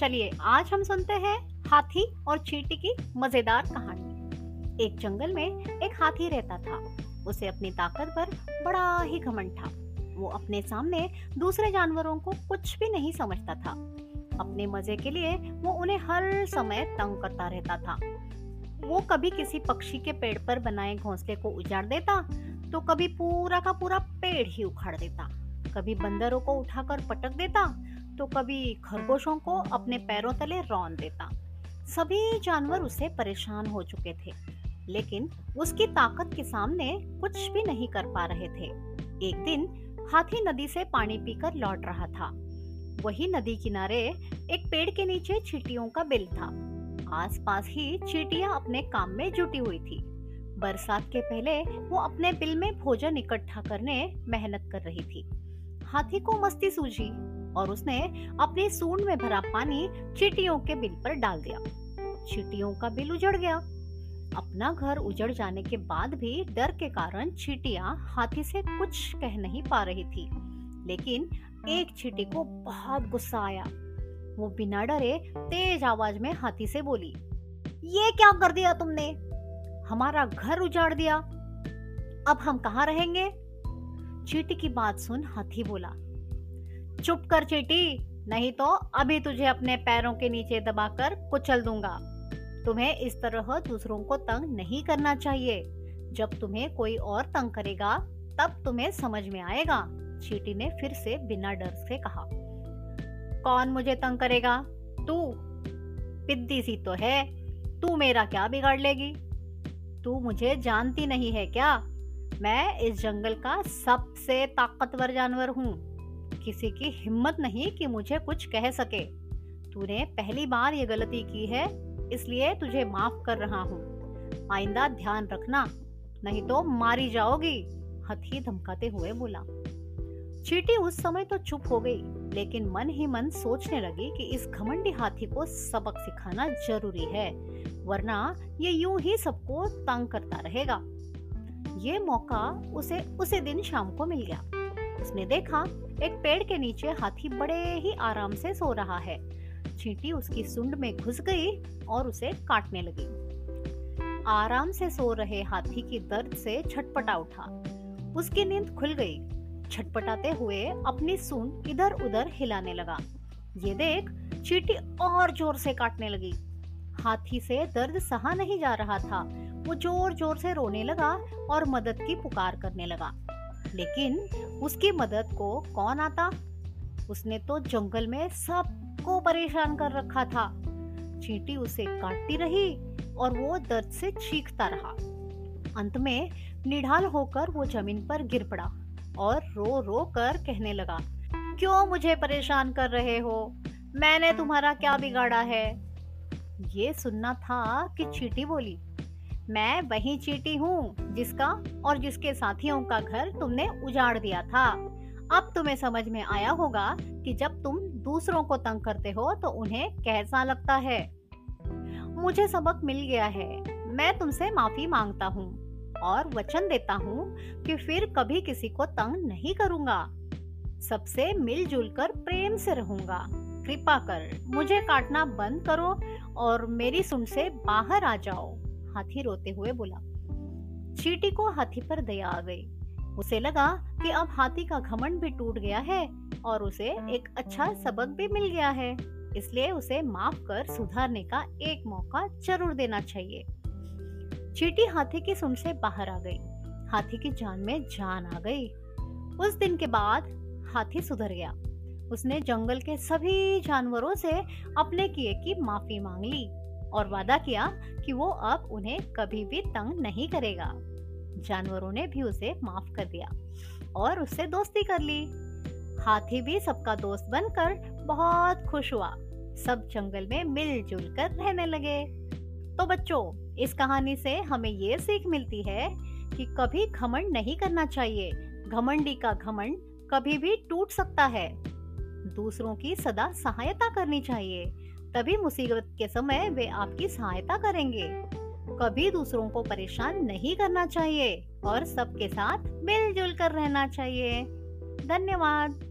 चलिए, आज हम सुनते हैं हाथी और चींटी की मज़ेदार कहानी। एक जंगल में एक हाथी रहता था। उसे अपनी ताकत पर बड़ा ही घमंड था। वो अपने सामने दूसरे जानवरों को कुछ भी नहीं समझता था। अपने मज़े के लिए वो उन्हें हर समय तंग करता रहता था। वो कभी किसी पक्षी के पेड़ पर बनाए घोंसले को उजाड़ देता तो कभी पूरा का पूरा पेड़ ही उखाड़ देता। कभी बंदरों को उठाकर पटक देता तो कभी खरगोशों को अपने पैरों तले रौन देता। सभी जानवर उसे परेशान हो चुके थे, लेकिन उसकी ताकत के सामने कुछ भी नहीं कर पा रहे थे। एक दिन हाथी नदी से पानी पीकर लौट रहा था। वही नदी किनारे एक पेड़ के नीचे चीटियों का बिल था। आसपास ही चीटियाँ अपने काम में जुटी हुई थी। बरसात के पहले वो अपने बिल में भोजन इकट्ठा करने मेहनत कर रही थी। हाथी को मस्ती सूझी। और उसने अपने सूंड में भरा पानी चीटियों के बिल पर डाल दिया। चीटियों का बिल उजड़ गया। अपना घर उजड़ जाने के बाद भी डर के कारण चीटियाँ हाथी से कुछ कह नहीं पा रही थी। लेकिन एक चीटी को बहुत गुस्सा आया। वो बिना डरे तेज आवाज़ में हाथी से बोली, ये क्या कर दिया तुमने? हमारा घर उजाड़ दिया। अब हम कहाँ रहेंगे? चीटी की बात सुन हाथी बोला चुप कर चीटी, नहीं तो अभी तुझे अपने पैरों के नीचे दबाकर कुचल दूँगा। तुम्हें इस तरह दूसरों को तंग नहीं करना चाहिए। जब तुम्हें कोई और तंग करेगा, तब तुम्हें समझ में आएगा, चीटी ने फिर से बिना डर से कहा। कौन मुझे तंग करेगा? तू। पिद्दी सी तो है। तू मेरा क्या बिगाड़ लेगी? तू मुझे जानती नहीं है क्या? मैं इस जंगल का सबसे ताकतवर जानवर हूँ। किसी की हिम्मत नहीं कि मुझे कुछ कह सके। तूने पहली बार ये गलती की है, इसलिए तुझे माफ़ कर रहा हूँ। आइंदा ध्यान रखना, नहीं तो मारी जाओगी, हथी धमकाते हुए बोला। चीटी उस समय तो चुप हो गई, लेकिन मन ही मन सोचने लगी कि इस घमंडी हाथी को सबक सिखाना ज़रूरी है, वरना ये यूँ ही सबको तंग करता रहेगा। ये मौका उसे उसे दिन शाम को मिल गया। उसने देखा, एक पेड़ के नीचे हाथी बड़े ही आराम से सो रहा है। चींटी उसकी सुंड में घुस गई और उसे काटने लगी। आराम से सो रहे हाथी की दर्द से छटपटा उठा। उसकी नींद खुल गई। छटपटाते हुए अपनी सूंड इधर उधर हिलाने लगा। ये देख चींटी और ज़ोर से काटने लगी। हाथी से दर्द सहा नहीं जा रहा था। वो ज़ोर ज़ोर से रोने लगा और मदद की पुकार करने लगा। लेकिन उसकी मदद को कौन आता? उसने तो जंगल में सबको परेशान कर रखा था। चींटी उसे काटती रही और वो दर्द से चीखता रहा। अंत में निढाल होकर वो ज़मीन पर गिर पड़ा और रो रो कर कहने लगा, क्यों मुझे परेशान कर रहे हो? मैंने तुम्हारा क्या बिगाड़ा है? ये सुनना था कि चीटी बोली मैं वही चीटी हूँ, जिसका और जिसके साथियों का घर तुमने उजाड़ दिया था। अब तुम्हें समझ में आया होगा कि जब तुम दूसरों को तंग करते हो तो उन्हें कैसा लगता है? मुझे सबक मिल गया है। मैं तुमसे माफ़ी माँगता हूँ और वचन देता हूँ कि फिर कभी किसी को तंग नहीं करूँगा। सबसे मिलजुल कर प्रेम से रहूँगा। कृपा कर, मुझे काटना बंद करो और मेरी सुन से बाहर आ जाओ। हाथी रोते हुए बोला, चीटी को हाथी पर दया आ गई। उसे लगा कि अब हाथी का घमंड भी टूट गया है और उसे एक अच्छा सबक भी मिल गया है। इसलिए उसे माफ़ कर सुधारने का एक मौका ज़रूर देना चाहिए। चीटी हाथी की सुन से बाहर आ गई। हाथी की जान में जान आ गई। उस दिन के बाद हाथी सुधर गया। उसने जंगल के सभी जानवरों से अपने किए की माफ़ी मांग ली। और वादा किया कि वो अब उन्हें कभी भी तंग नहीं करेगा। जानवरों ने भी उसे माफ़ कर दिया और उससे दोस्ती कर ली। हाथी भी सबका दोस्त बनकर बहुत खुश हुआ। सब जंगल में मिलजुल कर रहने लगे। तो बच्चों, इस कहानी से हमें ये सीख मिलती है कि कभी घमंड नहीं करना चाहिए। घमंडी का घमंड कभी भी टूट सकता है। दूसरों की सदा सहायता करनी चाहिए। तभी मुसीबत के समय वे आपकी सहायता करेंगे। कभी दूसरों को परेशान नहीं करना चाहिए और सबके साथ मिलजुल कर रहना चाहिए। धन्यवाद।